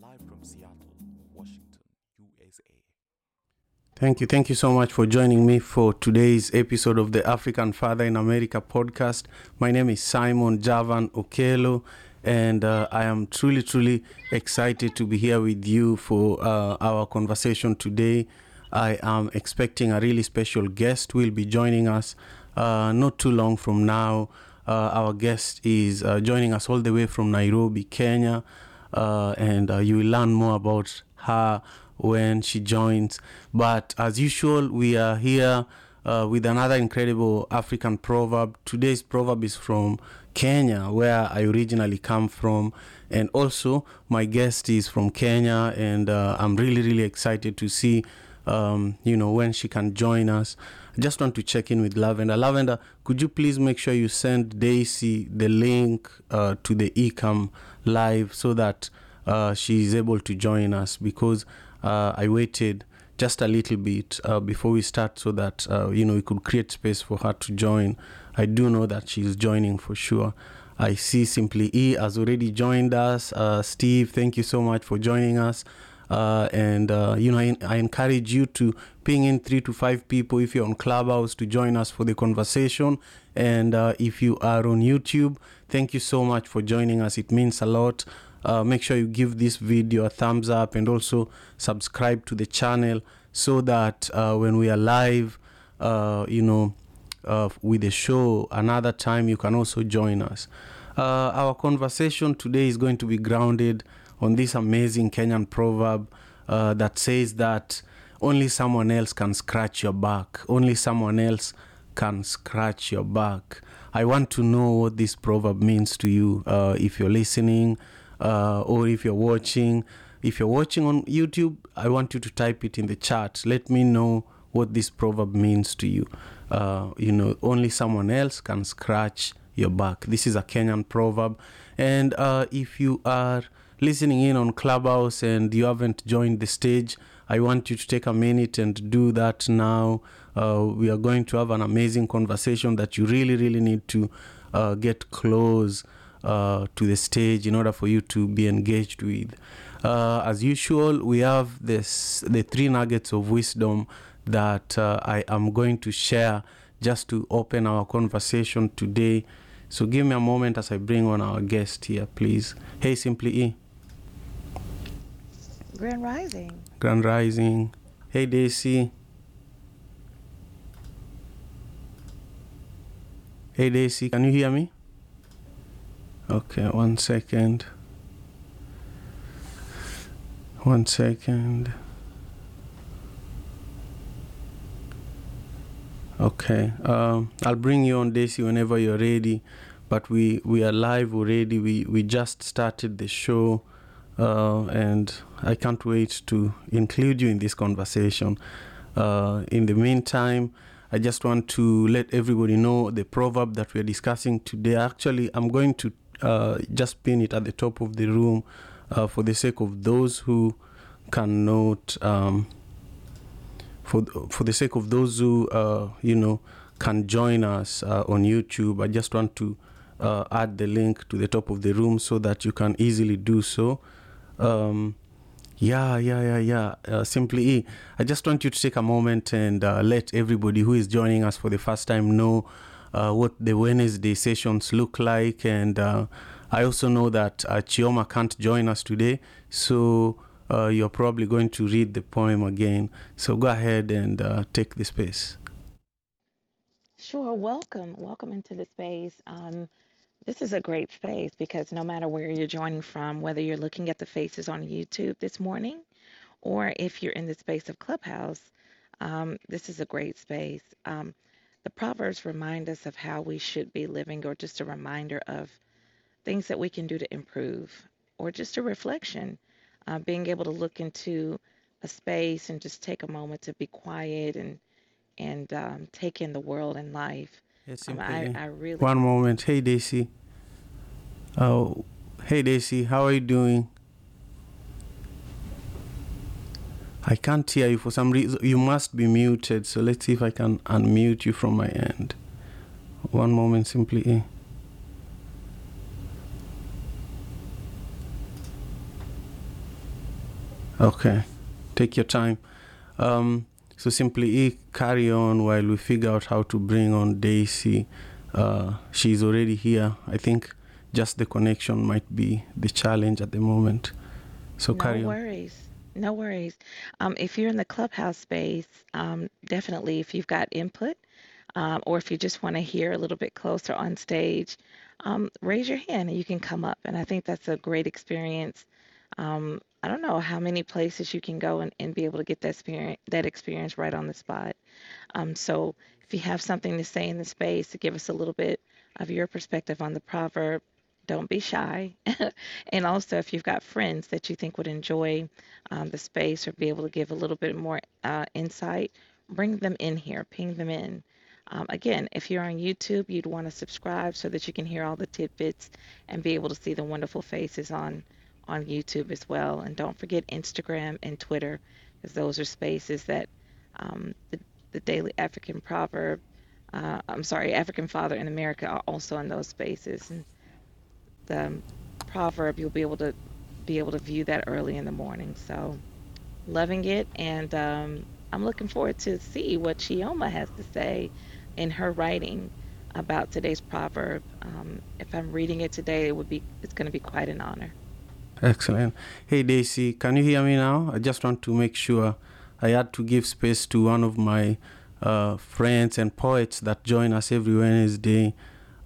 Live from Seattle, Washington, USA. Thank you. Thank you so much for joining me for today's episode of the African Father in America podcast. My name is Simon Javan Okello, and uh, I am truly, truly excited to be here with you for uh, our conversation today. I am expecting a really special guest will be joining us uh, not too long from now. Uh, our guest is uh, joining us all the way from Nairobi, Kenya, uh, and uh, you will learn more about her when she joins. But as usual, we are here uh, with another incredible African proverb. Today's proverb is from Kenya, where I originally come from, and also my guest is from Kenya, and uh, I'm really, really excited to see, um, you know, when she can join us. I just want to check in with Lavender. Lavender, could you please make sure you send Daisy the link uh, to the Ecamm live so that uh, she is able to join us because uh, I waited just a little bit uh, before we start so that uh, you know we could create space for her to join. I do know that she's joining for sure. I see Simply E has already joined us. Uh, Steve, thank you so much for joining us. Uh, and uh, you know, I, I encourage you to ping in three to five people if you're on Clubhouse to join us for the conversation. And uh, if you are on YouTube, thank you so much for joining us. It means a lot. Uh, make sure you give this video a thumbs up and also subscribe to the channel so that uh, when we are live, uh, you know, with the show another time, you can also join us. Our conversation today is going to be grounded on this amazing Kenyan proverb uh, that says that only someone else can scratch your back. Only someone else can scratch your back. I want to know what this proverb means to you uh, if you're listening uh, or if you're watching. If you're watching on YouTube, I want you to type it in the chat. Let me know what this proverb means to you. Uh, you know, only someone else can scratch your back. This is a Kenyan proverb. And uh, if you are listening in on Clubhouse and you haven't joined the stage, I want you to take a minute and do that now. Uh, we are going to have an amazing conversation that you really, really need to uh, get close uh, to the stage in order for you to be engaged with. Uh, as usual, we have this the three nuggets of wisdom that uh, I am going to share just to open our conversation today. So give me a moment as I bring on our guest here, please. Hey, Simply E. Grand Rising. Grand Rising. Hey, Daisy. Hey, Daisy, can you hear me? Okay, one second. One second. Okay, um, I'll bring you on Daisy whenever you're ready. But we, we are live already. We we just started the show, uh, and I can't wait to include you in this conversation. Uh, in the meantime, I just want to let everybody know the proverb that we're discussing today. Actually, I'm going to uh, just pin it at the top of the room uh, for the sake of those who cannot, um, for for the sake of those who uh, you know can join us uh, on YouTube. I just want to add the link to the top of the room so that you can easily do so. Um, yeah, yeah, yeah, yeah. Uh, simply, E. I just want you to take a moment and uh, let everybody who is joining us for the first time know uh, what the Wednesday sessions look like. And uh, I also know that uh, Chioma can't join us today, so uh, you're probably going to read the poem again. So go ahead and take the space. Sure. Welcome. Welcome into the space. Um, this is a great space because no matter where you're joining from, whether you're looking at the faces on YouTube this morning or if you're in the space of Clubhouse, um, this is a great space. Um, the Proverbs remind us of how we should be living, or just a reminder of things that we can do to improve, or just a reflection. Uh, being able to look into a space and just take a moment to be quiet and and um, take in the world and life. Yes, Um, simply. I. I really One moment. Hey, Daisy. Oh, hey, Daisy. How are you doing? I can't hear you for some reason. You must be muted. So let's see if I can unmute you from my end. One moment, simply. Okay, take your time. Um, so simply eh, carry on while we figure out how to bring on Daisy. Uh, she's already here. I think just the connection might be the challenge at the moment. So No carry on. No worries. No worries. Um, if you're in the clubhouse space, um, definitely if you've got input, um, or if you just want to hear a little bit closer on stage, um, raise your hand and you can come up. And I think that's a great experience. Um, I don't know how many places you can go and, and be able to get that experience, that experience right on the spot. Um, so if you have something to say in the space to give us a little bit of your perspective on the proverb, don't be shy. and also, if you've got friends that you think would enjoy um, the space or be able to give a little bit more uh, insight, bring them in here, ping them in. Um, again, if you're on YouTube, you'd want to subscribe so that you can hear all the tidbits and be able to see the wonderful faces on on YouTube as well. And don't forget Instagram and Twitter, because those are spaces that um, the, the Daily African Proverb, uh, I'm sorry, African Father in America are also in those spaces. And the proverb, you'll be able to be able to view that early in the morning. So loving it, and um, I'm looking forward to see what Chioma has to say in her writing about today's proverb. Um, if I'm reading it today, it would be it's going to be quite an honor. Excellent. Hey Daisy, can you hear me now? I just want to make sure I had to give space to one of my uh, friends and poets that join us every Wednesday,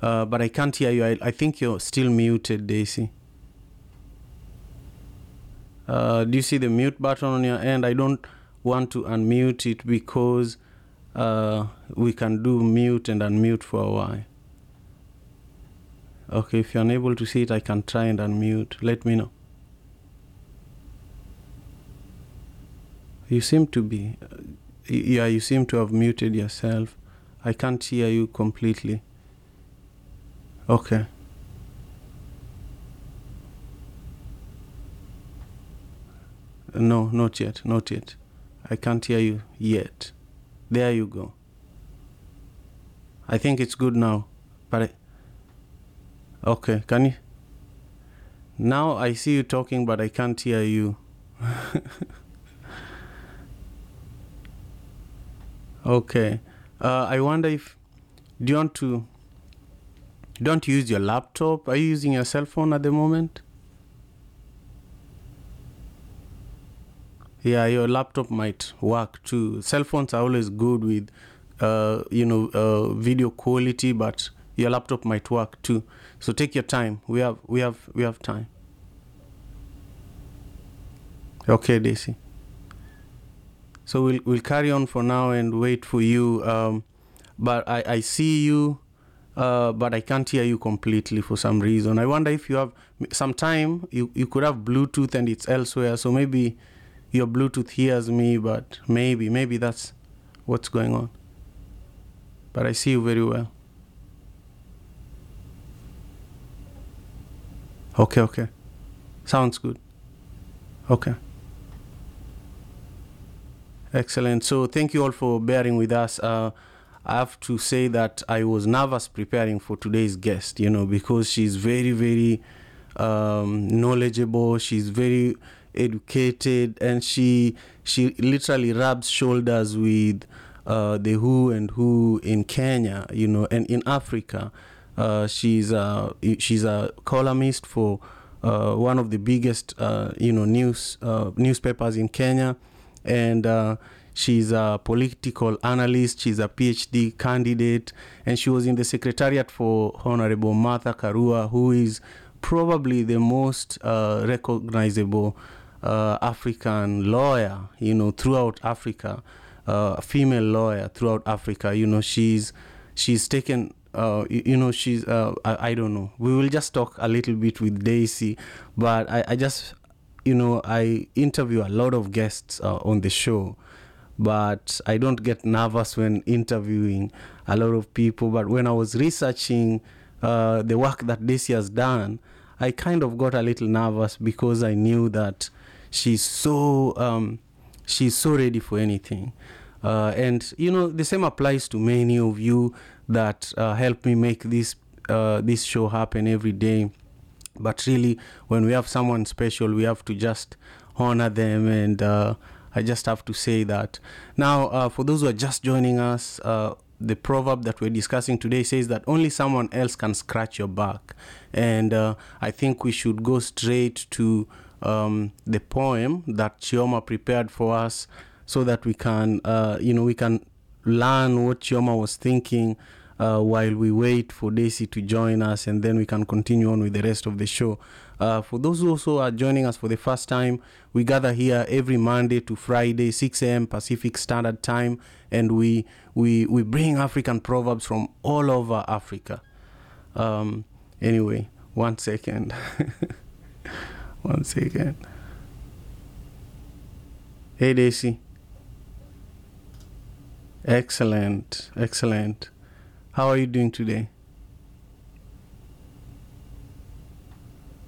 uh, but I can't hear you. I, I think you're still muted, Daisy. Uh, do you see the mute button on your end? I don't want to unmute it because uh, we can do mute and unmute for a while. Okay, if you're unable to see it, I can try and unmute. Let me know. You seem to be, yeah, you seem to have muted yourself. I can't hear you completely. Okay. No, not yet, not yet. I can't hear you yet. There you go. I think it's good now, but I, okay, can you? Now I see you talking, but I can't hear you. okay. Uh, I wonder if do you want to don't use your laptop? Are you using your cell phone at the moment? Yeah, your laptop might work too. Cell phones are always good with, uh, you know, uh, video quality, but your laptop might work too. So take your time. We have, we have, we have time. Okay, Daisy. So we'll we'll carry on for now and wait for you. Um, but I I see you, uh, but I can't hear you completely for some reason. I wonder if you have some time. You you could have Bluetooth and it's elsewhere. So maybe your Bluetooth hears me, but maybe, maybe that's what's going on. But I see you very well. Okay, okay. Sounds good. Okay. Excellent. So thank you all for bearing with us. Uh, I have to say that I was nervous preparing for today's guest, you know, because she's very, very um, knowledgeable. She's very educated, and she she literally rubs shoulders with uh, the who and who in Kenya, you know, and in Africa. Uh, she's a she's a columnist for uh, one of the biggest uh, you know news uh, newspapers in Kenya, and uh, she's a political analyst. She's a PhD candidate, and she was in the secretariat for Honorable Martha Karua, who is probably the most uh, recognizable uh, African lawyer, you know, throughout Africa, uh, a female lawyer throughout Africa. You know, she's she's taken. Uh, you, you know, she's. Uh, I, I don't know. We will just talk a little bit with Daisy, but I, I just, you know, I interview a lot of guests uh, on the show, but I don't get nervous when interviewing a lot of people. But when I was researching uh, the work that Daisy has done, I kind of got a little nervous because I knew that she's so um, she's so ready for anything. Uh, and you know the same applies to many of you that uh, help me make this uh, this show happen every day. But really when we have someone special we have to just honor them and uh, i just have to say that. Now uh, for those who are just joining us uh, the proverb that we're discussing today says that only someone else can scratch your back. And uh, i think we should go straight to um, the poem that chioma prepared for us so that we can uh, you know we can learn what chioma was thinking uh, while we wait for Daisy to join us, and then we can continue on with the rest of the show. Uh, for those who also are joining us for the first time, we gather here every Monday to Friday, 6 a.m. Pacific Standard Time, and we we we bring African proverbs from all over Africa. Um, anyway, one second, one second. Hey, Daisy. Excellent, excellent. How are you doing today?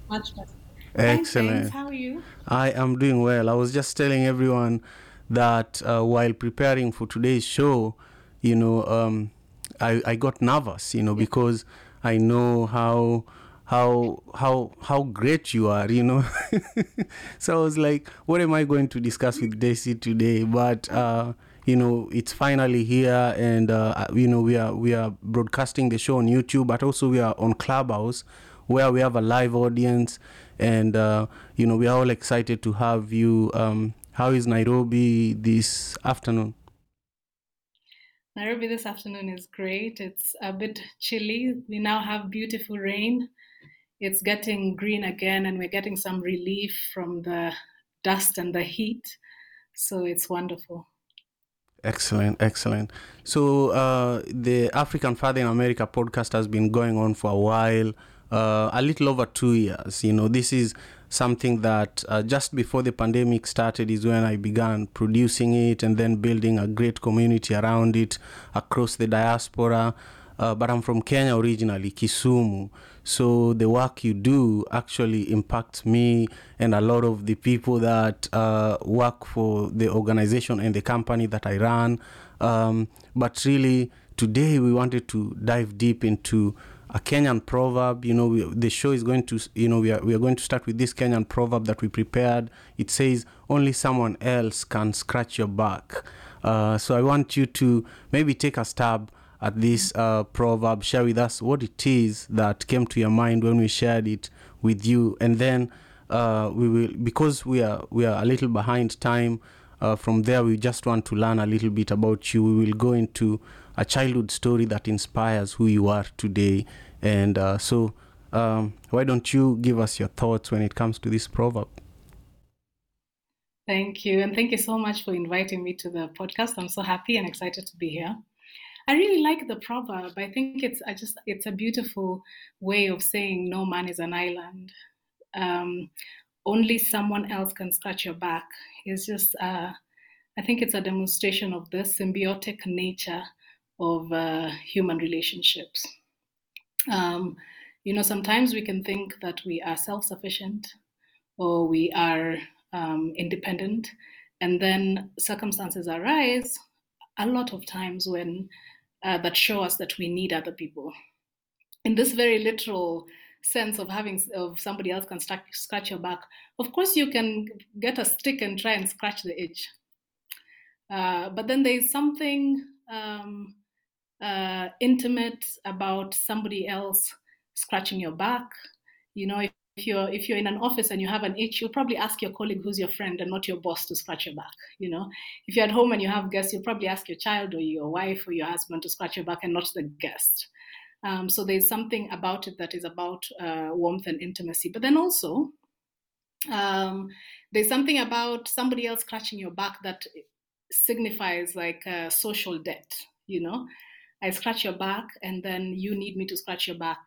Much better. Excellent. thanks. How are you? I am doing well. I was just telling everyone that uh, while preparing for today's show, you know, um, I, I got nervous, you know, because I know how how how how great you are, you know. so I was like, what am I going to discuss with Daisy today? But uh, you know, it's finally here, and uh, you know, we are we are broadcasting the show on YouTube, but also we are on Clubhouse, where we have a live audience, and uh, you know, we are all excited to have you. Um, how is Nairobi this afternoon? Nairobi this afternoon is great. It's a bit chilly. We now have beautiful rain. It's getting green again, and we're getting some relief from the dust and the heat. So it's wonderful. Excellent, excellent. So uh, the African Father in America podcast has been going on for a while, uh, a little over two years. You know, this is something that uh, just before the pandemic started is when I began producing it and then building a great community around it across the diaspora. Uh, but I'm from Kenya originally, Kisumu. So the work you do actually impacts me and a lot of the people that uh, work for the organization and the company that I run. Um, but really, today we wanted to dive deep into a Kenyan proverb. You know, we, the show is going to, you know, we are, we are going to start with this Kenyan proverb that we prepared. It says, Only someone else can scratch your back. Uh, so I want you to maybe take a stab at this uh, proverb, share with us what it is that came to your mind when we shared it with you, and then uh, we will because we are we are a little behind time. Uh, from there, we just want to learn a little bit about you. We will go into a childhood story that inspires who you are today, and uh, so um, why don't you give us your thoughts when it comes to this proverb? Thank you. And thank you so much for inviting me to the podcast. I'm so happy and excited to be here. I really like the proverb. I think it's I just it's a beautiful way of saying no man is an island. Um, only someone else can scratch your back. It's just uh, I think it's a demonstration of the symbiotic nature of uh, human relationships. Um, you know, sometimes we can think that we are self-sufficient or we are um, independent, and then circumstances arise a lot of times when uh, that show us that we need other people. In this very literal sense of having of somebody else can start, scratch your back, of course you can get a stick and try and scratch the itch. Uh, but then there's something um, uh, intimate about somebody else scratching your back. You know, if, if you're if you're in an office and you have an itch, you'll probably ask your colleague who's your friend and not your boss to scratch your back. You know, if you're at home and you have guests, you'll probably ask your child or your wife or your husband to scratch your back and not the guest. Um, so there's something about it that is about uh, warmth and intimacy. But then also, um, there's something about somebody else scratching your back that signifies like a social debt. You know, I scratch your back, and then you need me to scratch your back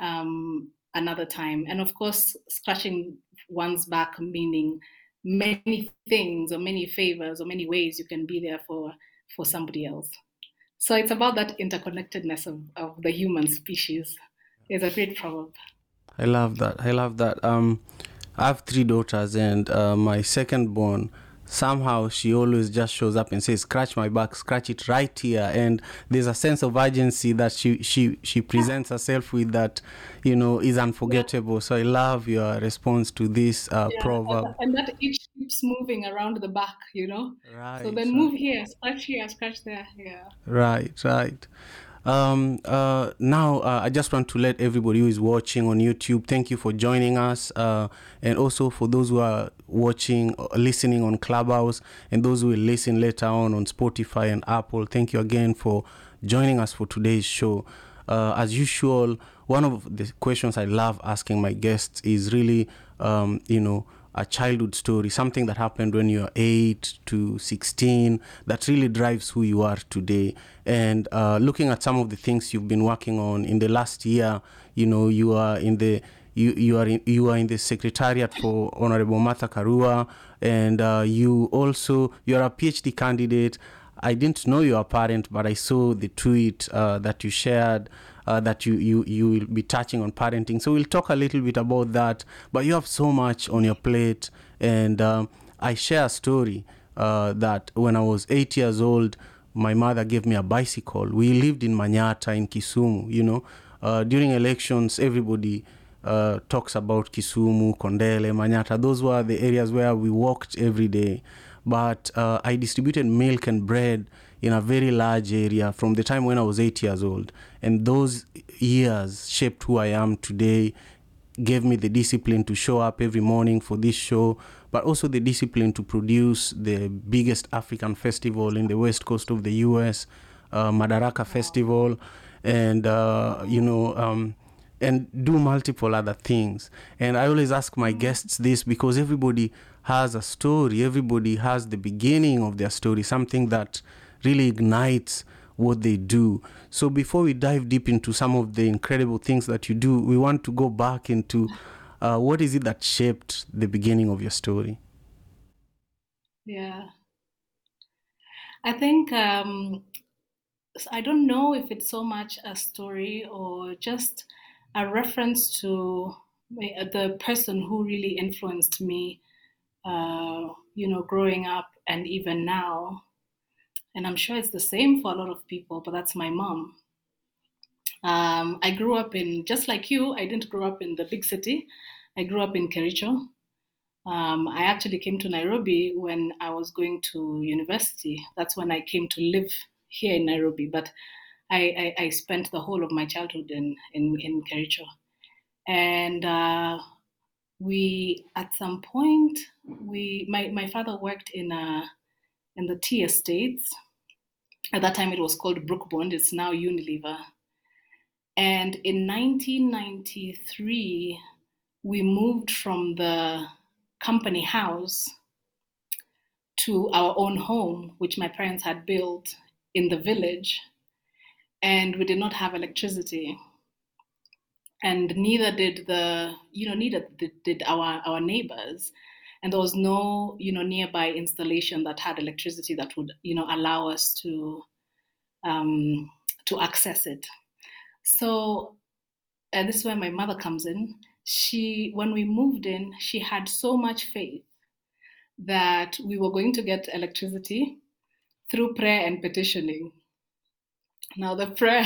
um, another time. And of course, scratching one's back meaning many things or many favors or many ways you can be there for for somebody else. So it's about that interconnectedness of, of the human species. It's a great proverb. I love that. I love that. Um, I have three daughters, and uh, my second born somehow she always just shows up and says, "Scratch my back, scratch it right here." And there's a sense of urgency that she she she presents herself with that, you know, is unforgettable. So I love your response to this uh, Yeah, proverb. and, that itch keeps moving around the back, you know. Right. So then right. move here, scratch here, scratch there. Yeah. Right, right. Um, uh, now, uh, I just want to let everybody who is watching on YouTube thank you for joining us, uh, and also for those who are watching, listening on Clubhouse, and those who will listen later on on Spotify and Apple. Thank you again for joining us for today's show. Uh, as usual, one of the questions I love asking my guests is really, um, you know, a childhood story, something that happened when you're 8 to 16 that really drives who you are today. And uh, looking at some of the things you've been working on in the last year, you know, you are in the you, you are in, you are in the secretariat for Honorable Martha Karua, and uh, you also you are a PhD candidate. I didn't know you're a parent, but I saw the tweet uh, that you shared uh, that you, you, you will be touching on parenting. So we'll talk a little bit about that. But you have so much on your plate. And um, I share a story uh, that when I was eight years old, my mother gave me a bicycle. We lived in Manyata in Kisumu, you know. Uh, during elections, everybody uh, talks about Kisumu, Kondele, Manyata. Those were the areas where we walked every day. But uh, I distributed milk and bread in a very large area from the time when I was eight years old. And those years shaped who I am today, gave me the discipline to show up every morning for this show, but also the discipline to produce the biggest African festival in the west coast of the US, uh, Madaraka Festival, and, uh, you know, um, and do multiple other things. And I always ask my guests this because everybody has a story, everybody has the beginning of their story, something that really ignites what they do. So before we dive deep into some of the incredible things that you do, we want to go back into uh, what is it that shaped the beginning of your story? Yeah. I think um, I don't know if it's so much a story or just a reference to the person who really influenced me, uh, you know, growing up and even now. And I'm sure it's the same for a lot of people, but that's my mom. Um, I grew up in, just like you, I didn't grow up in the big city. I grew up in Kericho. Um, I actually came to Nairobi when I was going to university. That's when I came to live here in Nairobi. But I, I, I spent the whole of my childhood in, in, in Kericho. And uh, we, at some point, we, my, my father worked in, a, in the tea estates. At that time, it was called Brooke Bond. It's now Unilever. And in 1993, we moved from the company house to our own home, which my parents had built in the village. And we did not have electricity. And neither did the, you know, neither did, did our, our neighbors. And there was no, you know, nearby installation that had electricity that would, you know, allow us to um, to access it. So, and this is where my mother comes in. She, when we moved in, she had so much faith that we were going to get electricity through prayer and petitioning. Now, the prayer,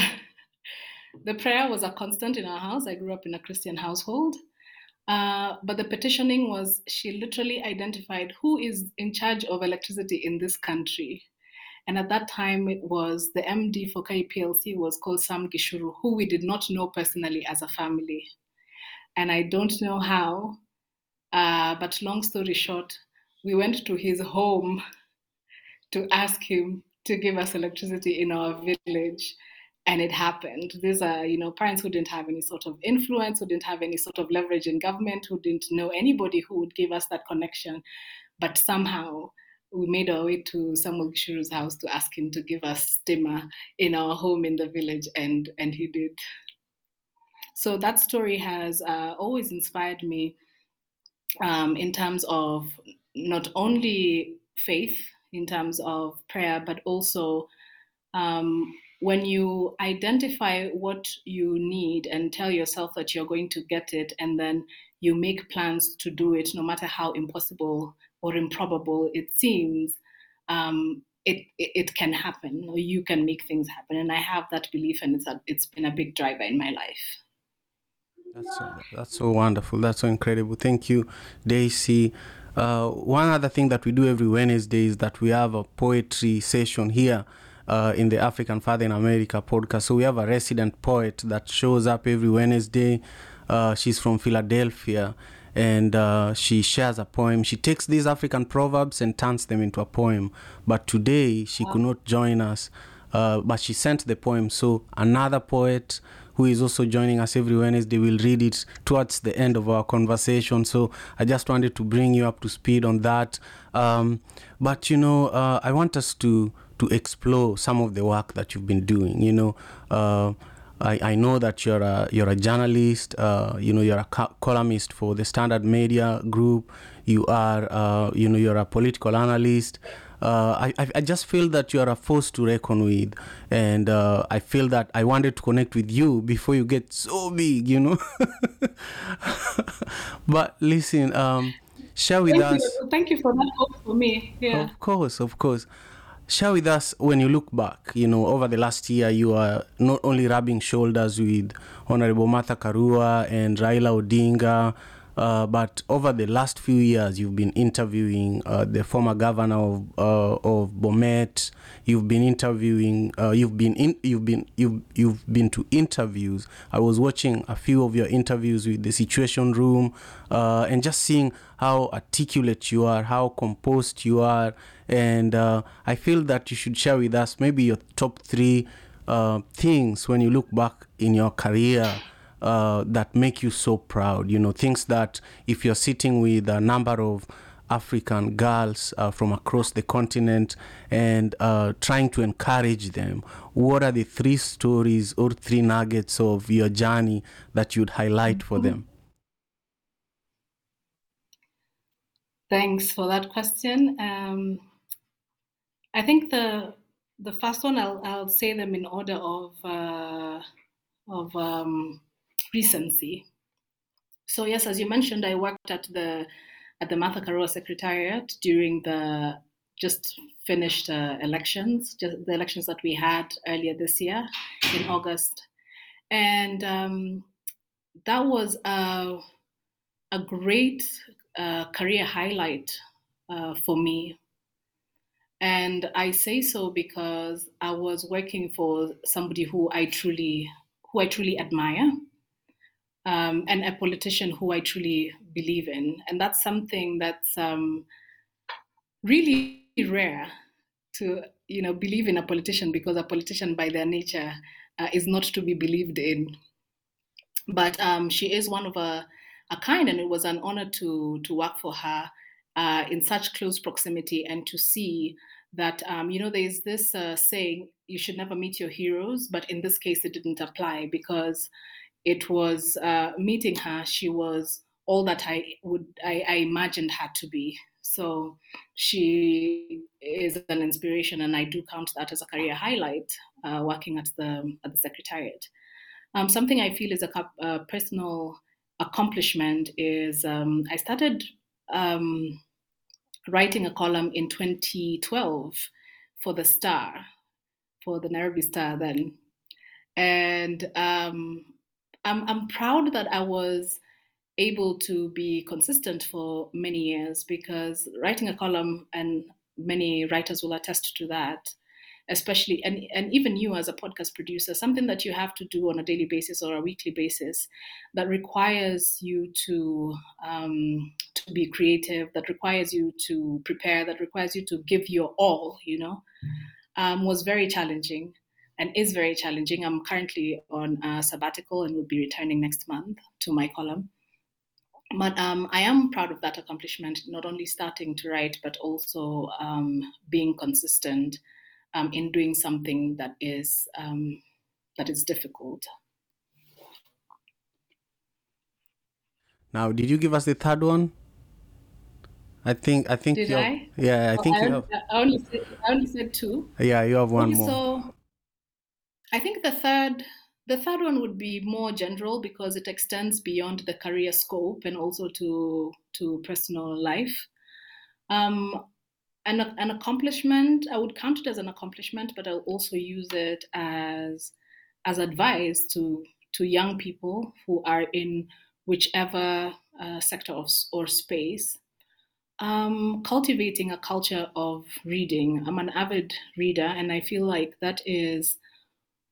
the prayer was a constant in our house. I grew up in a Christian household. Uh, but the petitioning was she literally identified who is in charge of electricity in this country. And at that time, it was the MD for KPLC was called Sam Gichuru, who we did not know personally as a family. And I don't know how, uh, but long story short, we went to his home to ask him to give us electricity in our village. And it happened. These are, you know, parents who didn't have any sort of influence, who didn't have any sort of leverage in government, who didn't know anybody who would give us that connection. But somehow we made our way to Samuel Gichuru's house to ask him to give us stima in our home in the village, and and he did. So that story has uh, always inspired me um, in terms of not only faith, in terms of prayer, but also um, when you identify what you need and tell yourself that you're going to get it, and then you make plans to do it, no matter how impossible or improbable it seems, um, it, it, it can happen. You can make things happen, and I have that belief, and it's a, it's been a big driver in my life. That's so, that's so wonderful. That's so incredible. Thank you, Daisy. Uh, one other thing that we do every Wednesday is that we have a poetry session here uh, in the African Father in America podcast. So we have a resident poet that shows up every Wednesday. Uh, she's from Philadelphia and uh, she shares a poem. She takes these African proverbs and turns them into a poem. But today she could not join us, uh, but she sent the poem. So another poet who is also joining us every Wednesday will read it towards the end of our conversation. So I just wanted to bring you up to speed on that. Um, but you know, uh, I want us to to explore some of the work that you've been doing. You know. Uh, I, I know that you're a you're a journalist. Uh, you know you're a co- columnist for the Standard Media Group. You are uh, you know you're a political analyst. Uh, I I just feel that you are a force to reckon with, and uh, I feel that I wanted to connect with you before you get so big. You know. but listen, um, share with Thank us. you. Thank you for that hope for me. Yeah. Of course, of course. Share with us when you look back, you know, over the last year, you are not only rubbing shoulders with Honorable Martha Karua and Raila Odinga, uh, but over the last few years, you've been interviewing uh, the former governor of uh, of Bomet. You've been interviewing. Uh, you've been in. You've been you've you've been to interviews. I was watching a few of your interviews with the Situation Room, uh, and just seeing how articulate you are, how composed you are, and uh, I feel that you should share with us maybe your top three things when you look back in your career uh, that make you so proud. You know, things that if you're sitting with a number of African girls uh, from across the continent and uh, trying to encourage them, what are the three stories or three nuggets of your journey that you'd highlight for them? Thanks for that question. Um, I think the the first one I'll I'll say them in order of uh, of um, recency. So yes, as you mentioned, I worked at the at the Martha Karua Secretariat during the just finished uh, elections, just the elections that we had earlier this year in August, and um, that was a a great uh, career highlight uh, for me. And I say so because I was working for somebody who I truly who I truly admire um, and a politician who I truly believe in. And that's something that's um, really rare to you know believe in a politician because a politician by their nature uh, is not to be believed in. But um, she is one of a, a kind, and it was an honor to to work for her uh, in such close proximity and to see that um, you know there's this uh, saying you should never meet your heroes, but in this case it didn't apply because it was uh, meeting her. She was all that I would I, I imagined her to be. So she is an inspiration, and I do count that as a career highlight. Uh, working at the at the secretariat, um, something I feel is a, a personal accomplishment is um, I started um, writing a column in 2012 for the Star, for the Nairobi Star then, and um, I'm, I'm proud that I was able to be consistent for many years because writing a column, and many writers will attest to that, especially, and, and even you as a podcast producer, something that you have to do on a daily basis or a weekly basis that requires you to, um, to be creative, that requires you to prepare, that requires you to give your all, you know, um, was very challenging and is very challenging. I'm currently on a sabbatical and will be returning next month to my column. But um, I am proud of that accomplishment, not only starting to write, but also um, being consistent um, in doing something that is um, that is difficult. Now, did you give us the third one? I think I think Did I? yeah I Oh, think I, you have I only said I only said two. yeah you have one Okay, more. so I think the third the third one would be more general because it extends beyond the career scope and also to to personal life. Um, an, an accomplishment, I would count it as an accomplishment, but I'll also use it as as advice to to young people who are in whichever uh, sector of, or space. Um, cultivating a culture of reading. I'm an avid reader, and I feel like that is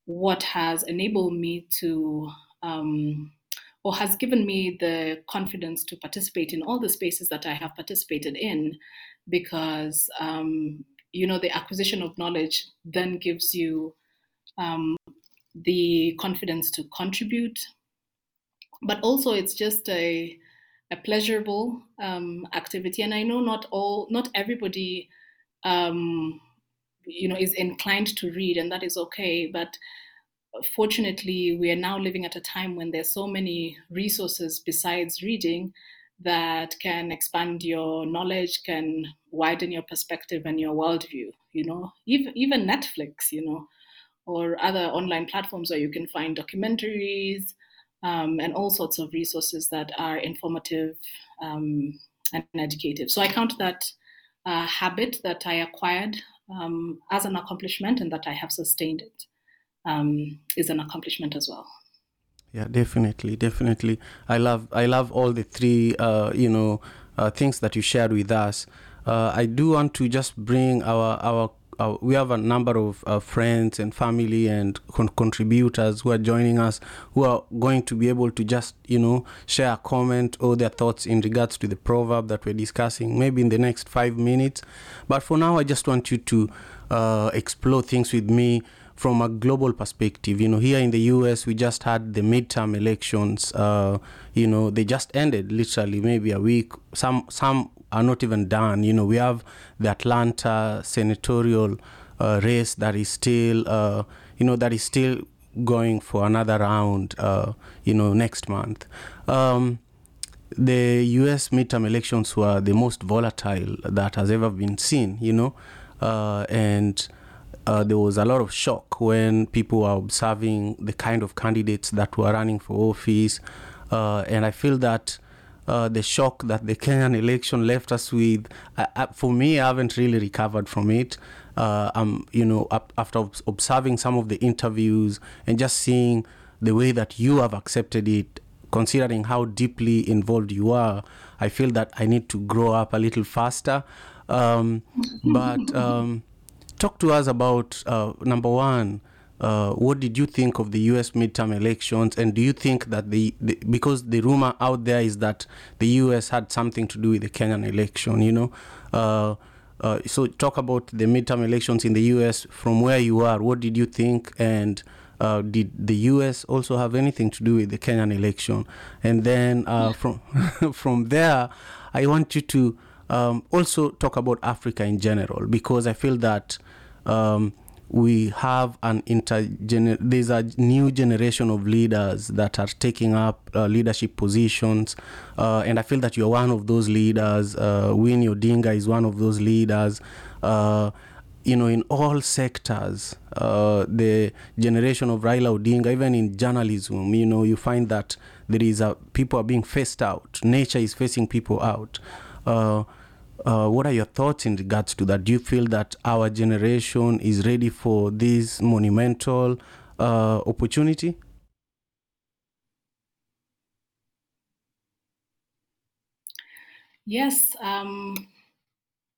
what has enabled me to um, or has given me the confidence to participate in all the spaces that I have participated in because um, you know the acquisition of knowledge then gives you um, the confidence to contribute. But also it's just a a pleasurable um, activity. And i know not all not everybody um, you know is inclined to read and that is okay but fortunately we are now living at a time when there's so many resources besides reading that can expand your knowledge, can widen your perspective and your worldview. You know, even even Netflix, you know, or other online platforms where you can find documentaries um, and all sorts of resources that are informative um, and educative. So I count that uh, habit that I acquired um, as an accomplishment and that I have sustained it um, is an accomplishment as well. Yeah definitely definitely. I love i love all the three uh, you know uh, things that you shared with us. Uh, i do want to just bring our our uh, we have a number of uh, friends and family and con- contributors who are joining us who are going to be able to just you know share a comment or their thoughts in regards to the proverb that we're discussing maybe in the next five minutes but for now i just want you to uh, explore things with me from a global perspective. You know, here in the US, we just had the midterm elections. Uh, you know, they just ended literally maybe a week. Some some are not even done. You know, we have the Atlanta senatorial uh, race that is still, uh, you know, that is still going for another round. Uh, you know, next month. Um, the U.S. midterm elections were the most volatile that has ever been seen. You know, uh, and uh, there was a lot of shock when people were observing the kind of candidates that were running for office. Uh, and I feel that uh, the shock that the Kenyan election left us with, for me, I haven't really recovered from it. Uh, I'm, you know, after observing some of the interviews and just seeing the way that you have accepted it, considering how deeply involved you are, I feel that I need to grow up a little faster. Um, but um, talk to us about uh, number one. Uh, what did you think of the U.S. midterm elections, and do you think that the, the, because the rumor out there is that the U.S. had something to do with the Kenyan election, you know? Uh, uh, so talk about the midterm elections in the U.S. from where you are. What did you think, and uh, did the U.S. also have anything to do with the Kenyan election? And then uh, from from there, I want you to um, also talk about Africa in general because I feel that um, we have an intergener there's a new generation of leaders that are taking up uh, leadership positions uh, and i feel that you're one of those leaders uh, winnie odinga is one of those leaders uh, you know in all sectors uh, the generation of raila odinga even in journalism you know you find that there is a people are being faced out nature is facing people out uh, uh, what are your thoughts in regards to that? Do you feel that our generation is ready for this monumental uh, opportunity? Yes. Um,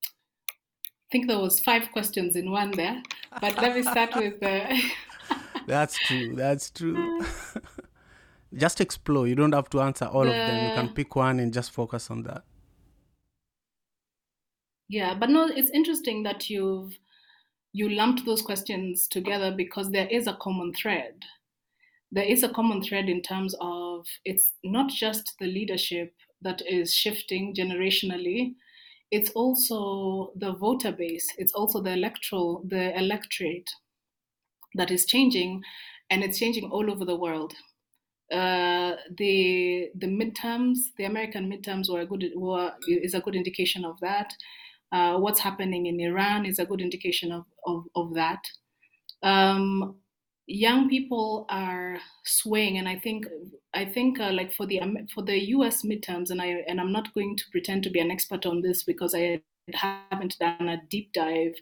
I think there was five questions in one there, but let me start with the. that's true. That's true. just explore. You don't have to answer all the... of them. You can pick one and just focus on that. Yeah, but no, it's interesting that you've you lumped those questions together because there is a common thread. There is a common thread in terms of it's not just the leadership that is shifting generationally, it's also the voter base, it's also the electoral the electorate that is changing and it's changing all over the world. Uh, the the midterms, the American midterms were a good were, is a good indication of that. Uh, what's happening in Iran is a good indication of, of, of that. Um, young people are swaying, and I think I think uh, like for the for the U.S. midterms, and I and I'm not going to pretend to be an expert on this because I haven't done a deep dive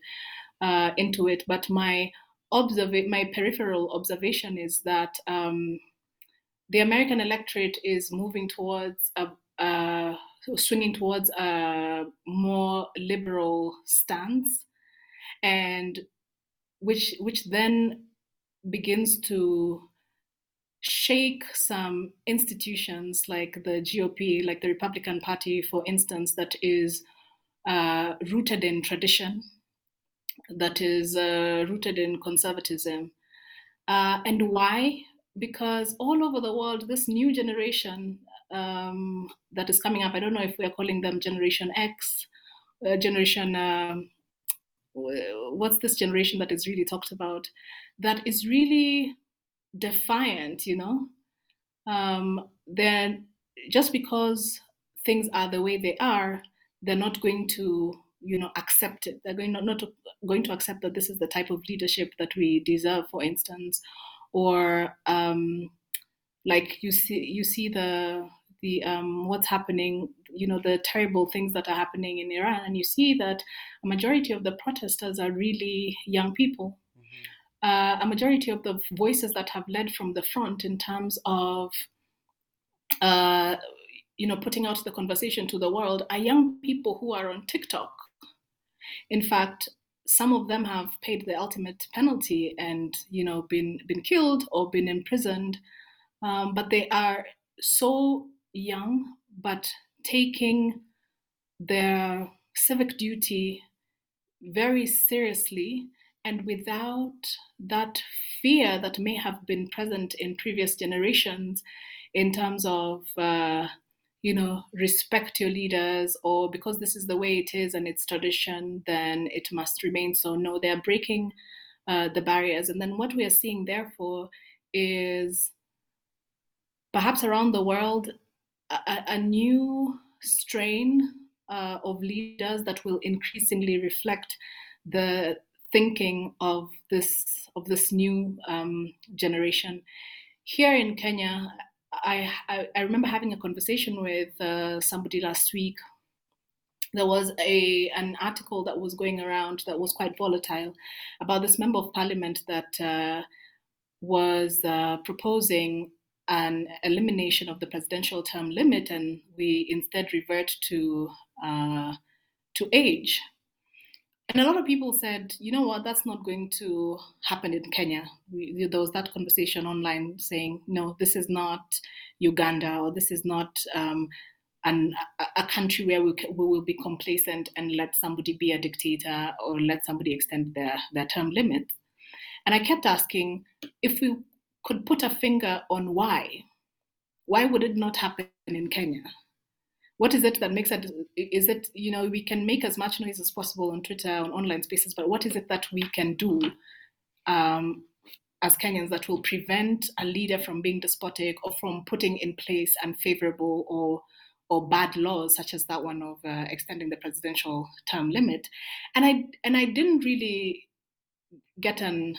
uh, into it, but my observe my peripheral observation is that um, the American electorate is moving towards a, a swinging towards a more liberal stance, and which which then begins to shake some institutions like the GOP, like the Republican Party, for instance, that is uh, rooted in tradition, that is uh, rooted in conservatism. Uh, and why? Because all over the world, this new generation um, that is coming up, I don't know if we are calling them Generation X, uh, Generation, um, what's this generation that is really talked about? That is really defiant, you know? Um, then just because things are the way they are, they're not going to you know accept it they're going not, not to, going to accept that this is the type of leadership that we deserve for instance or um, like you see you see the the um, what's happening you know the terrible things that are happening in iran and you see that a majority of the protesters are really young people mm-hmm. uh, a majority of the voices that have led from the front in terms of uh, you know, putting out the conversation to the world are young people who are on TikTok. In fact, some of them have paid the ultimate penalty and, you know, been been killed or been imprisoned, um, but they are so young, but taking their civic duty very seriously and without that fear that may have been present in previous generations in terms of uh, you know, respect your leaders, or because this is the way it is and it's tradition, then it must remain so. No, they're breaking uh, the barriers. And then what we are seeing, therefore, is perhaps around the world a, a new strain uh, of leaders that will increasingly reflect the thinking of this of this new um, generation. Here in Kenya, I, I, remember having a conversation with uh, somebody last week. There was a an article that was going around that was quite volatile about this member of parliament that uh, was uh, proposing an elimination of the presidential term limit, and we instead revert to uh, to age and a lot of people said, you know what, that's not going to happen in Kenya. We, there was that conversation online saying, no, this is not Uganda or this is not um, an, a country where we, we will be complacent and let somebody be a dictator or let somebody extend their, their term limit. And I kept asking if we could put a finger on why. Why would it not happen in Kenya? what is it that makes it is it you know we can make as much noise as possible on twitter on online spaces but what is it that we can do um, as kenyans that will prevent a leader from being despotic or from putting in place unfavorable or or bad laws such as that one of uh, extending the presidential term limit and i and i didn't really get an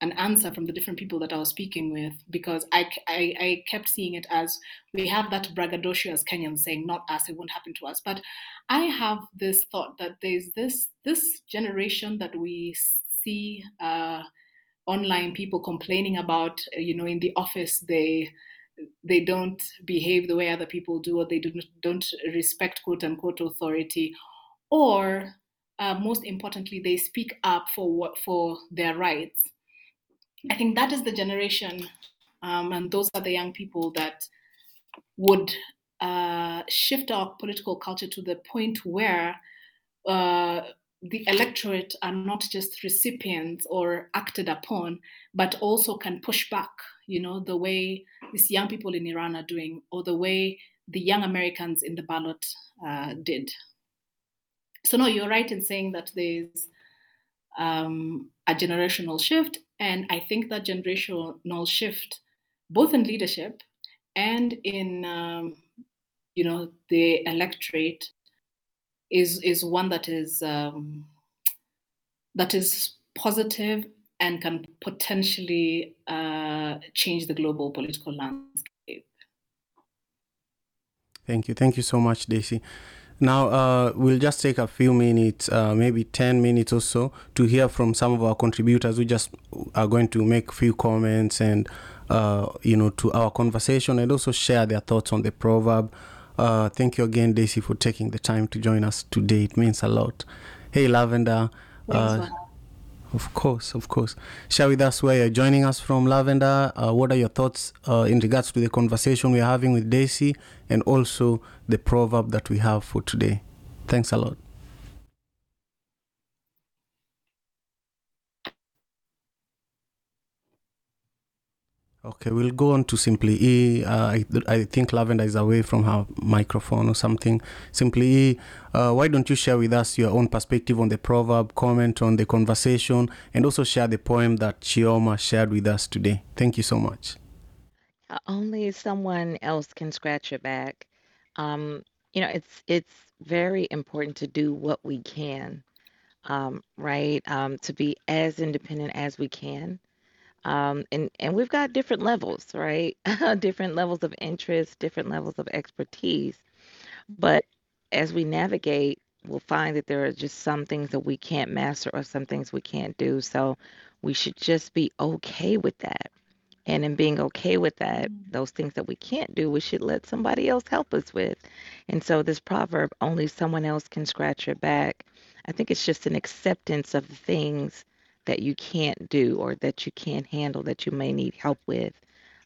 an answer from the different people that I was speaking with because I, I, I, kept seeing it as we have that braggadocio as Kenyans saying, not us, it won't happen to us. But I have this thought that there's this this generation that we see uh, online people complaining about, you know, in the office they they don't behave the way other people do, or they do, don't respect quote unquote authority, or uh, most importantly, they speak up for what for their rights I think that is the generation, um, and those are the young people that would uh, shift our political culture to the point where uh, the electorate are not just recipients or acted upon, but also can push back, you know, the way these young people in Iran are doing, or the way the young Americans in the ballot uh, did. So, no, you're right in saying that there's um, a generational shift. And I think that generational shift, both in leadership and in um, you know the electorate, is is one that is um, that is positive and can potentially uh, change the global political landscape. Thank you. Thank you so much, Daisy. Now, uh, we'll just take a few minutes, uh, maybe 10 minutes or so, to hear from some of our contributors. We just are going to make a few comments and, uh, you know, to our conversation and also share their thoughts on the proverb. Uh, thank you again, Daisy, for taking the time to join us today. It means a lot. Hey, Lavender. Uh, of course, of course. Share with us where you're joining us from, Lavender. Uh, what are your thoughts uh, in regards to the conversation we're having with Daisy and also the proverb that we have for today? Thanks a lot. Okay, we'll go on to Simply E. Uh, I, I think Lavender is away from her microphone or something. Simply E, uh, why don't you share with us your own perspective on the proverb, comment on the conversation, and also share the poem that Chioma shared with us today? Thank you so much. Uh, Only someone else can scratch your back. Um, you know, it's it's very important to do what we can, um, right? Um, to be as independent as we can. Um, and and we've got different levels, right? different levels of interest, different levels of expertise. But as we navigate, we'll find that there are just some things that we can't master or some things we can't do. So we should just be okay with that. And in being okay with that, those things that we can't do, we should let somebody else help us with. And so this proverb, only someone else can scratch your back, I think it's just an acceptance of the things that you can't do or that you can't handle that you may need help with.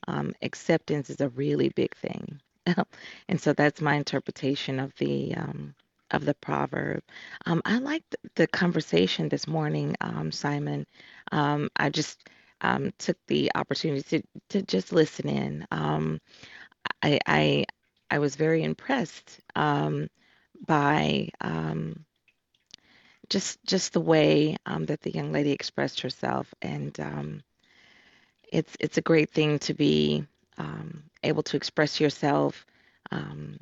Um, acceptance is a really big thing. and so that's my interpretation of the um, of the proverb. Um, I liked the conversation this morning, um, Simon. Um, I just um, took the opportunity to, to just listen in. I, I I was very impressed by um, just just the way um, that the young lady expressed herself, and um, it's it's a great thing to be um, able to express yourself um,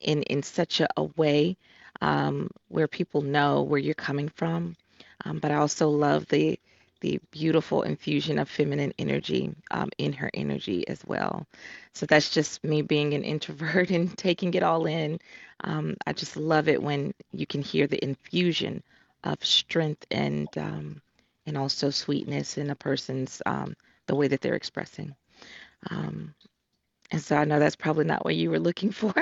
in in such a, a way um, where people know where you're coming from. Um, but I also love the the beautiful infusion of feminine energy um, in her energy as well. So that's just me being an introvert and taking it all in. Um, I just love it when you can hear the infusion of strength and um, and also sweetness in a person's um, the way that they're expressing. Um, and so I know that's probably not what you were looking for,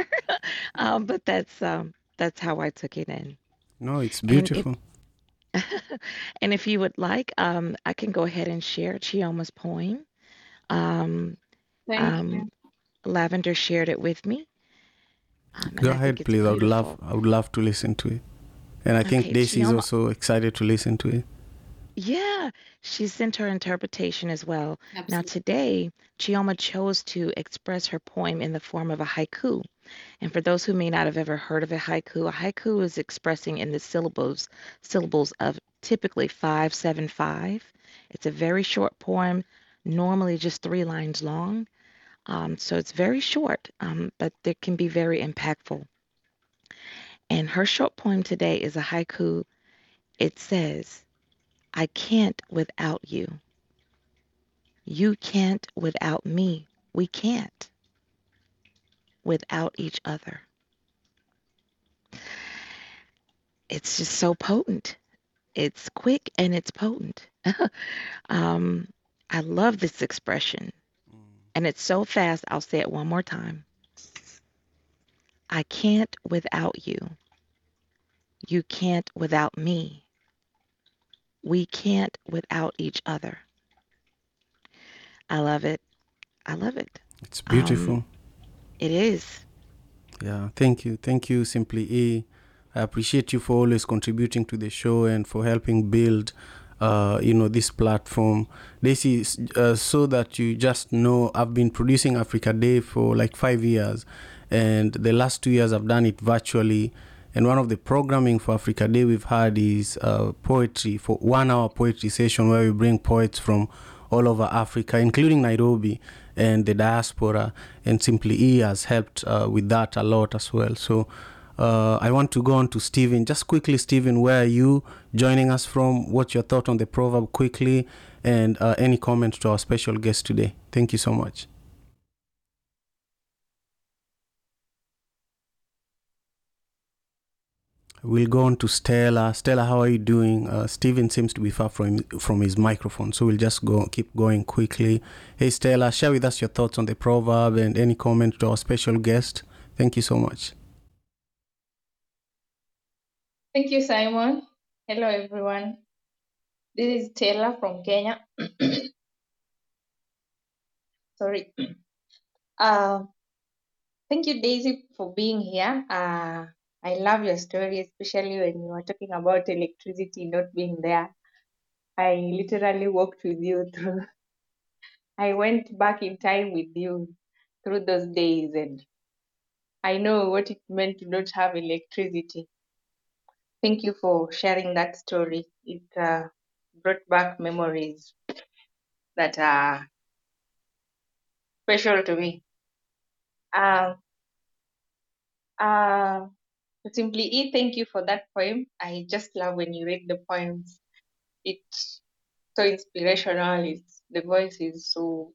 um, but that's um, that's how I took it in. No, it's And if beautiful. and if you would like, um, I can go ahead and share Chioma's poem. Um, Thank you. um, Lavender shared it with me, um, Go I ahead, it's please. I would love. I would love to listen to it. And I think Okay, Daisy is also excited to listen to it. Yeah, she sent her interpretation as well. Now, today, Chioma chose to express her poem in the form of a haiku. And for those who may not have ever heard of a haiku, a haiku is expressing in the syllables syllables of typically 575. It's a very short poem, normally just three lines long. Um, so it's very short, um, but it can be very impactful. And her short poem today is a haiku. It says, I can't without you. You can't without me. We can't without each other. It's just so potent. It's quick and it's potent. um, I love this expression. And it's so fast, I'll say it one more time. I can't without you. You can't without me. We can't without each other. I love it. I love it. It's beautiful. Um, it is. Yeah, thank you. Thank you, Simply E. I appreciate you for always contributing to the show and for helping build, uh, you know, this platform. Daisy, uh, so that you just know, I've been producing Africa Day for like five years, and the last two years I've done it virtually. And one of the programming for Africa Day we've had is uh, poetry for one hour poetry session where we bring poets from all over Africa, including Nairobi and the diaspora. And Simply E has helped uh, with that a lot as well. So Uh, I want to go on to Stephen. Just quickly, Stephen, where are you joining us from? What's your thought on the proverb quickly? And uh, any comments to our special guest today? Thank you so much. We'll go on to Stella. Stella, how are you doing? Uh, Steven seems to be far from from his microphone, so we'll just go keep going quickly. Hey, Stella, share with us your thoughts on the proverb and any comment to our special guest. Thank you so much. Thank you, Simon. Hello, everyone. This is Taylor from Kenya. Sorry. Uh, thank you, Daisy, for being here. Uh, I love your story, especially when you were talking about electricity not being there. I literally walked with you through, I went back in time with you through those days, and I know what it meant to not have electricity. Thank you for sharing that story. It uh, brought back memories that are special to me. Um, uh, Simply E, thank you for that poem. I just love when you read the poems. It's so inspirational. It's the voice is so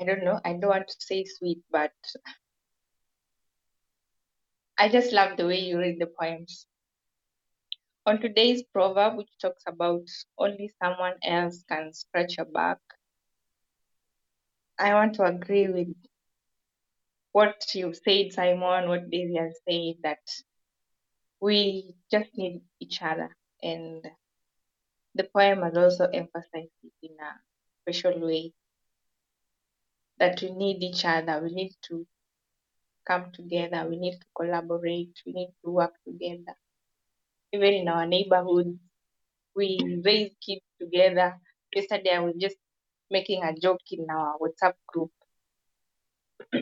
I don't know. I don't want to say sweet, but I just love the way you read the poems. On today's proverb, which talks about only someone else can scratch your back, I want to agree with what you said, Simon, what Daisy has said, that we just need each other. And the poem has also emphasized it in a special way that we need each other. We need to come together. We need to collaborate. We need to work together. Even in our neighborhood, we raise kids together. Yesterday, I was just making a joke in our WhatsApp group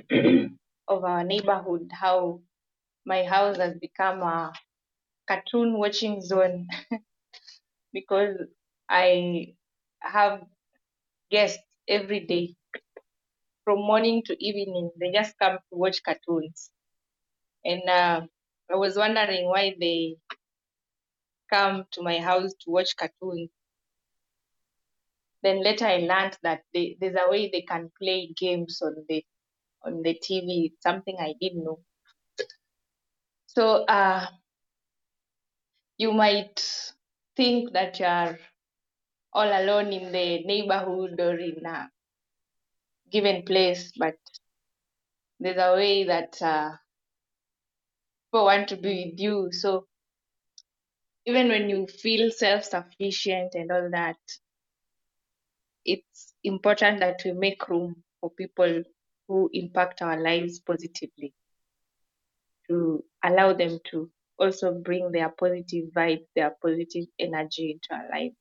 of our neighborhood, how my house has become a cartoon watching zone because I have guests every day from morning to evening. They just come to watch cartoons. And uh, I was wondering why they come to my house to watch cartoons. Then later I learned that they, there's a way they can play games on the on the TV. It's something I didn't know. So uh, you might think that you are all alone in the neighborhood or in a given place, but there's a way that uh, people want to be with you. So even when you feel self-sufficient and all that, it's important that we make room for people who impact our lives positively to allow them to also bring their positive vibe, their positive energy into our life.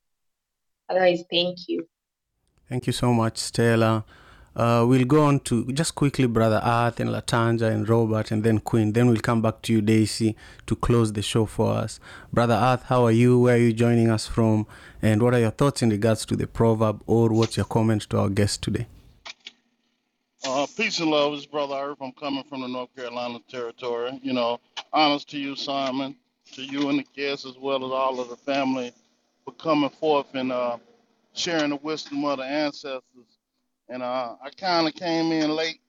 Otherwise, thank you. Thank you so much, Stella. Uh, we'll go on to just quickly Brother Arth and Latanja and Robert and then Queen. Then we'll come back to you, Daisy, to close the show for us. Brother Arth, how are you? Where are you joining us from? And what are your thoughts in regards to the proverb or what's your comment to our guest today? Uh, peace and love, this is Brother Earth. I'm coming from the North Carolina territory. You know, honors to you, Simon, to you and the guests, as well as all of the family for coming forth and uh, sharing the wisdom of the ancestors. And uh, I kind of came in late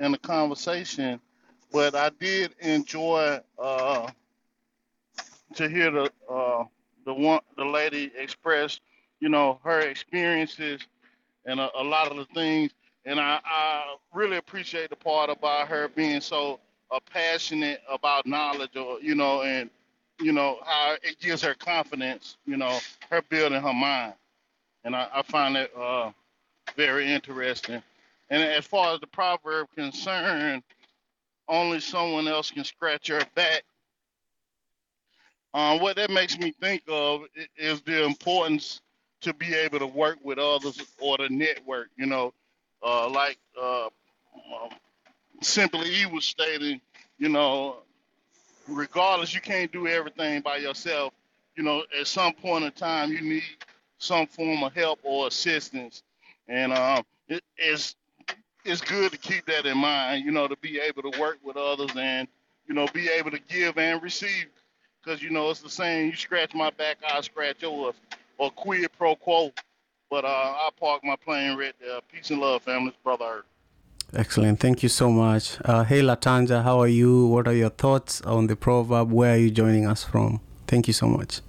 in the conversation, but I did enjoy uh, to hear the uh, the one the lady express, you know, her experiences and a, a lot of the things and I, I really appreciate the part about her being so uh, passionate about knowledge, or you know, and you know how it gives her confidence, you know, her building her mind, and I, I find it uh, very interesting. And as far as the proverb concerned, only someone else can scratch your back. Um, what that makes me think of is the importance to be able to work with others or the network. You know, uh, like uh, um, simply he was stating, you know, regardless, you can't do everything by yourself. You know, at some point in time, you need some form of help or assistance, and um, it, it's it's good to keep that in mind. You know, to be able to work with others and you know, be able to give and receive. Because, you know, it's the same. You scratch my back, I scratch yours. Or quid pro quo. But uh, I park my plane right there. Peace and love, family. Brother Earth. Excellent. Thank you so much. Uh, hey, Latanja, how are you? What are your thoughts on the proverb? Where are you joining us from? Thank you so much.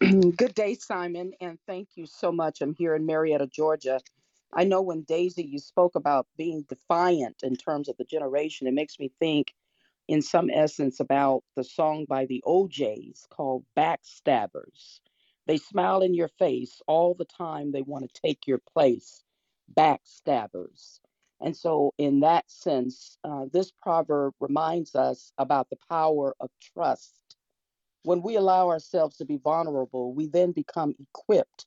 Good day, Simon, and thank you so much. I'm here in Marietta, Georgia. I know when Daisy, you spoke about being defiant in terms of the generation, it makes me think, in some essence, about the song by the O'Jays called Backstabbers. They smile in your face all the time, they want to take your place. Backstabbers. And so, in that sense, uh, this proverb reminds us about the power of trust. When we allow ourselves to be vulnerable, we then become equipped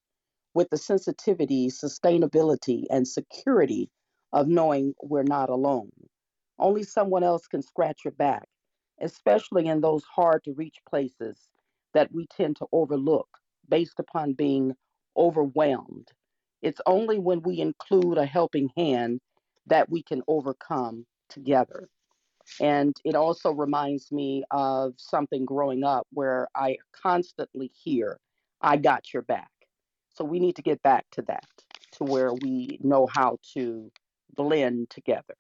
with the sensitivity, sustainability, and security of knowing we're not alone. Only someone else can scratch your back, especially in those hard to reach places that we tend to overlook based upon being overwhelmed. It's only when we include a helping hand that we can overcome together. And it also reminds me of something growing up where I constantly hear, I got your back. So we need to get back to that, to where we know how to blend together.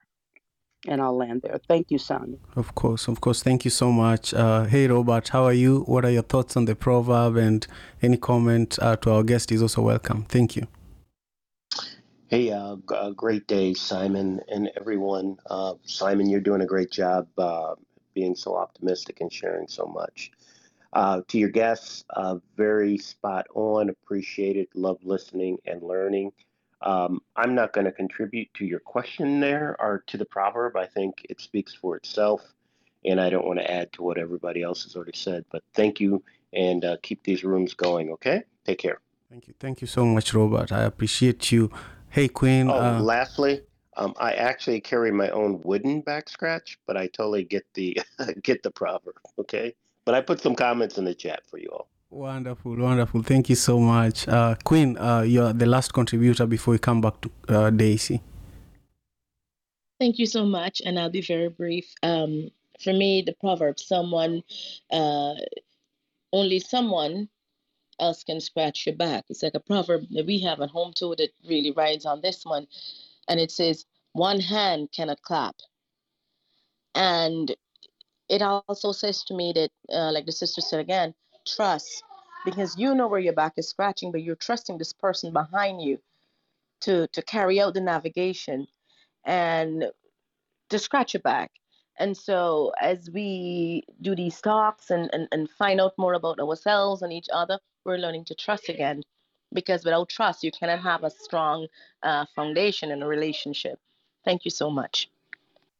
And I'll land there. Thank you, Simon. Of course, of course. Thank you so much. Uh, hey, Robert, how are you? What are your thoughts on the proverb? And any comment uh, to our guest is also welcome. Thank you. Hey, uh, g- uh, great day, Simon and everyone. Uh, Simon, you're doing a great job uh, being so optimistic and sharing so much. Uh, to your guests, uh, very spot on, appreciated, love listening and learning. Um, I'm not going to contribute to your question there or to the proverb. I think it speaks for itself, and I don't want to add to what everybody else has already said. But thank you, and uh, keep these rooms going, okay? Take care. Thank you. Thank you so much, Robert. I appreciate you. Hey, Queen. Oh, Uh, lastly, um, I actually carry my own wooden back scratch, but I totally get the get the proverb. Okay, but I put some comments in the chat for you all. Wonderful, wonderful. Thank you so much. Uh, Queen, uh, you're the last contributor before we come back to uh, Daisy. Thank you so much, and I'll be very brief. Um, for me, the proverb, someone, uh, only someone else can scratch your back. It's like a proverb that we have at home too that really rides on this one. And it says, one hand cannot clap. And it also says to me that, uh, like the sister said again, trust, because you know where your back is scratching, but you're trusting this person behind you to to carry out the navigation and to scratch your back. And so as we do these talks and, and, and find out more about ourselves and each other, we're learning to trust again. Because without trust, you cannot have a strong uh, foundation in a relationship. Thank you so much.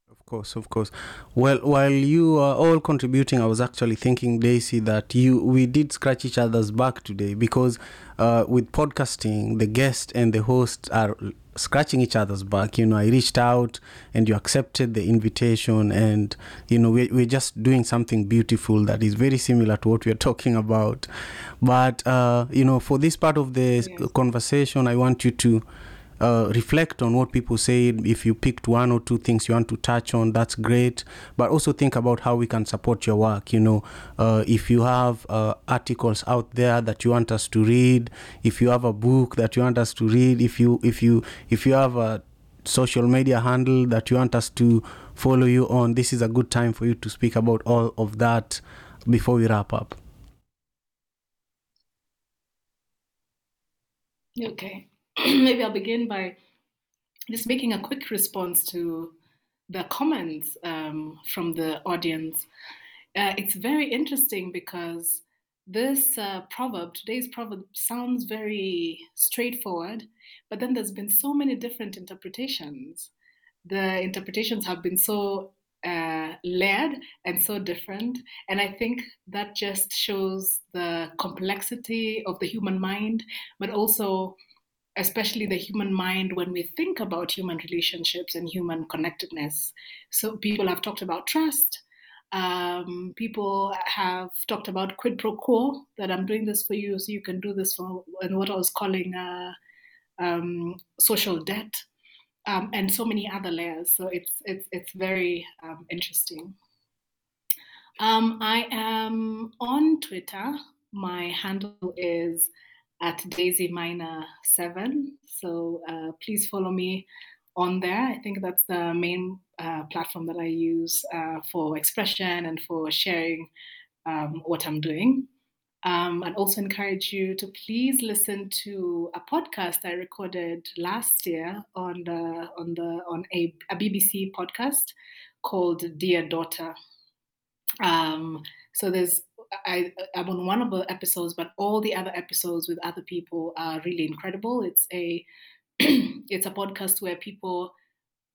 Of course, of course. Well, while you are all contributing, I was actually thinking, Daisy, that you we did scratch each other's back today because uh, with podcasting, the guest and the host are scratching each other's back. You know, I reached out and you accepted the invitation, and you know, we're, we're just doing something beautiful that is very similar to what we're talking about. But uh, you know, for this part of the conversation, I want you to uh, reflect on what people said. If you picked one or two things you want to touch on, that's great. But also think about how we can support your work. You know, uh, if you have uh, articles out there that you want us to read, if you have a book that you want us to read, if you if you if you have a social media handle that you want us to follow you on, this is a good time for you to speak about all of that before we wrap up. Okay. Maybe I'll begin by just making a quick response to the comments um, from the audience. Uh, it's very interesting because this uh, proverb, today's proverb, sounds very straightforward, but then there's been so many different interpretations. The interpretations have been so uh, layered and so different. And I think that just shows the complexity of the human mind, but also, especially the human mind when we think about human relationships and human connectedness. So, people have talked about trust. Um, people have talked about quid pro quo that I'm doing this for you, so you can do this for, and what I was calling uh, um, social debt um, and so many other layers. So it's it's it's very um, interesting. Um, I am on Twitter. My handle is at Daisy Minor Seven. So uh, please follow me on there. I think that's the main uh, platform that I use uh, for expression and for sharing um, what I'm doing. Um, I'd also encourage you to please listen to a podcast I recorded last year on the on the on a, a BBC podcast called Dear Daughter. Um, so there's I, I'm on one of the episodes, but all the other episodes with other people are really incredible. It's a it's a podcast where people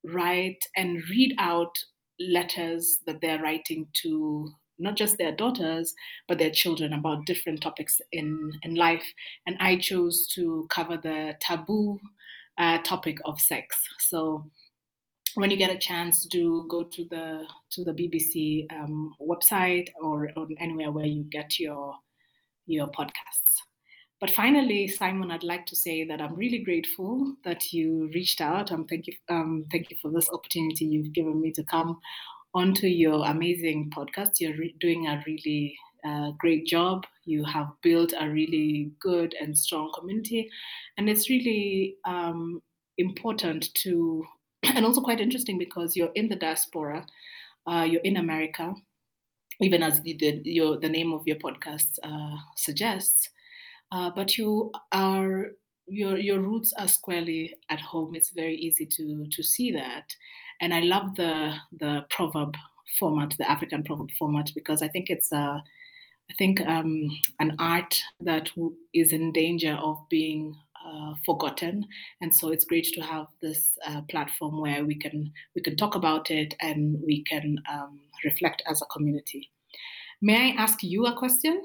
write and read out letters that they're writing to not just their daughters but their children about different topics in in life and i chose to cover the taboo uh, topic of sex so when you get a chance do go to the to the bbc um, website or, or anywhere where you get your your podcasts but finally, Simon, I'd like to say that I'm really grateful that you reached out. Um, thank you, um, thank you for this opportunity you've given me to come onto your amazing podcast. You're re- doing a really uh, great job. You have built a really good and strong community, and it's really um, important to, and also quite interesting because you're in the diaspora, uh, you're in America, even as the, the, your, the name of your podcast uh, suggests uh, but you are your your roots are squarely at home. It's very easy to to see that, and I love the the proverb format, the African proverb format, because I think it's a I think um, an art that is in danger of being uh, forgotten, and so it's great to have this uh, platform where we can we can talk about it and we can um, reflect as a community. May I ask you a question?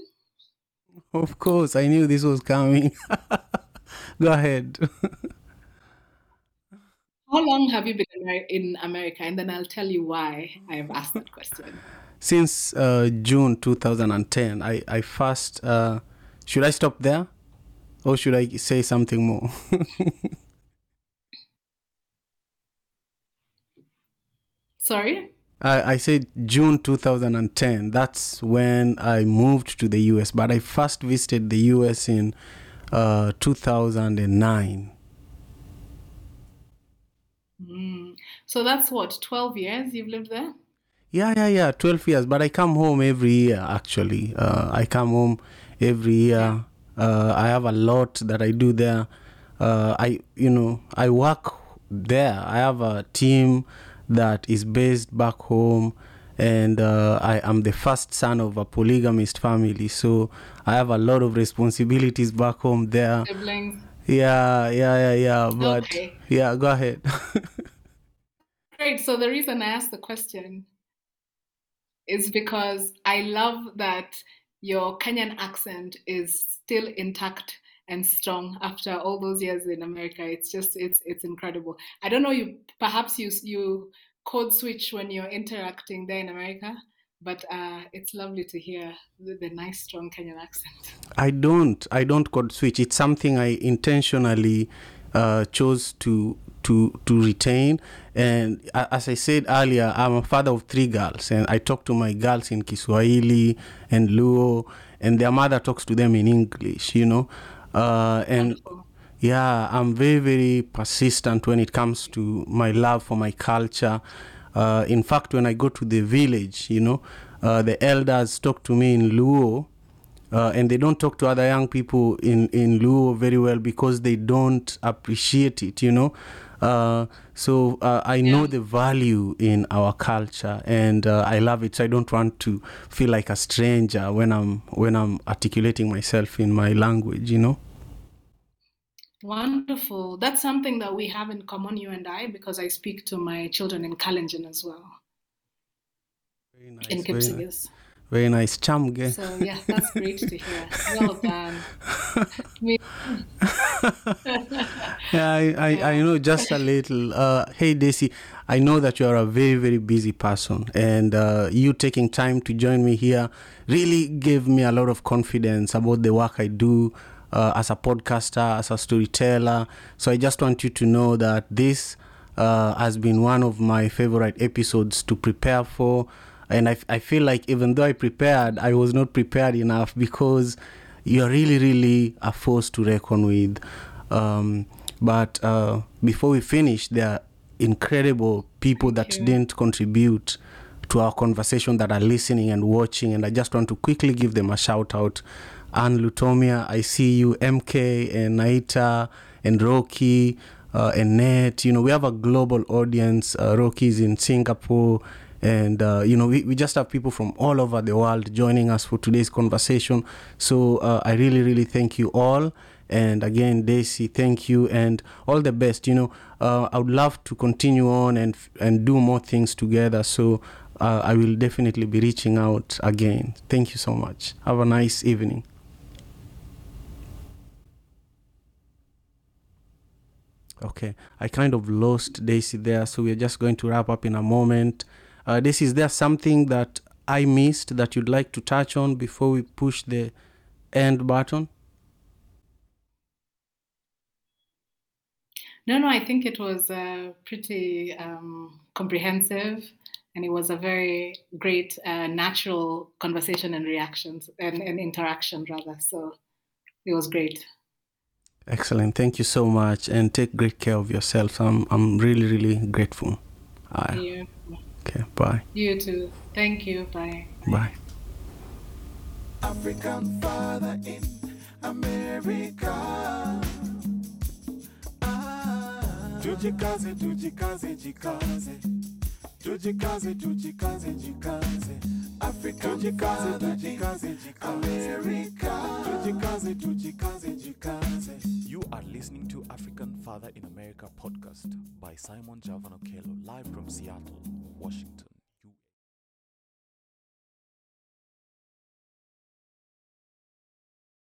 Of course, I knew this was coming. Go ahead. How long have you been in America? And then I'll tell you why I have asked that question. Since uh, June 2010, I, I first. Uh, should I stop there? Or should I say something more? Sorry? I, I said June 2010. That's when I moved to the US, but I first visited the US in uh, 2009. Mm. So that's what, 12 years you've lived there? Yeah, yeah, yeah, 12 years. But I come home every year, actually. Uh, I come home every year. Uh, I have a lot that I do there. Uh, I, you know, I work there. I have a team that is based back home and uh, I am the first son of a polygamist family, so I have a lot of responsibilities back home there. Siblings. Yeah, yeah, yeah, yeah. But Okay. yeah, go ahead. Great. So the reason I asked the question is because I love that your Kenyan accent is still intact and strong after all those years in America. It's just it's it's incredible. I don't know you perhaps you you code switch when you're interacting there in America, but uh, it's lovely to hear the, the nice strong Kenyan accent. I don't. I don't code switch. It's something I intentionally uh, chose to to to retain. And as I said earlier, I'm a father of three girls, and I talk to my girls in Kiswahili and Luo, and their mother talks to them in English. You know, uh, and yeah, I'm very, very persistent when it comes to my love for my culture. Uh, in fact, when I go to the village, you know, uh, the elders talk to me in Luo, uh, and they don't talk to other young people in, in Luo very well because they don't appreciate it, you know. Uh, so uh, I know the value in our culture, and uh, I love it. So I don't want to feel like a stranger when I'm when I'm articulating myself in my language, you know. Wonderful. That's something that we have in common, you and I, because I speak to my children in Kalenjin as well, Very nice. in very nice. Kipsigis. Very nice. Chamgei. So yeah, that's great to hear. Well done. Yeah, I, I, I know just a little. Uh, hey, Daisy, I know that you are a very, very busy person, and uh, you taking time to join me here really gave me a lot of confidence about the work I do uh, as a podcaster, as a storyteller. So I just want you to know that this uh, has been one of my favorite episodes to prepare for. And I, I feel like even though I prepared, I was not prepared enough because you're really, really a force to reckon with. Um, but uh, before we finish, there are incredible people that didn't contribute to our conversation that are listening and watching, and I just want to quickly give them a shout out. Anne Lutomia, I see you, MK and Naita and Rocky uh, and Net. You know, we have a global audience. Uh, Rocky's in Singapore. And, uh, you know, we, we just have people from all over the world joining us for today's conversation. So uh, I really, really thank you all. And again, Daisy, thank you and all the best. You know, uh, I would love to continue on and and do more things together. So uh, I will definitely be reaching out again. Thank you so much. Have a nice evening. Okay, I kind of lost Daisy there, so we're just going to wrap up in a moment. Uh, Daisy, is there something that I missed that you'd like to touch on before we push the end button? No, no, I think it was uh, pretty um, comprehensive and it was a very great uh, natural conversation and reactions and, and interaction rather. So it was great. Excellent. Thank you so much, and take great care of yourself. I'm I'm really really grateful. Uh, You, okay. Bye. you too. Thank you. Bye. Bye. African father in America. Ah, tujikaze, tujikaze, jikaze. Tujikaze, tujikaze, jikaze. Tujikaze, jikaze. America. Jikaze. You are listening to African Father in America podcast by Simon Javan Okello, live from Seattle, Washington.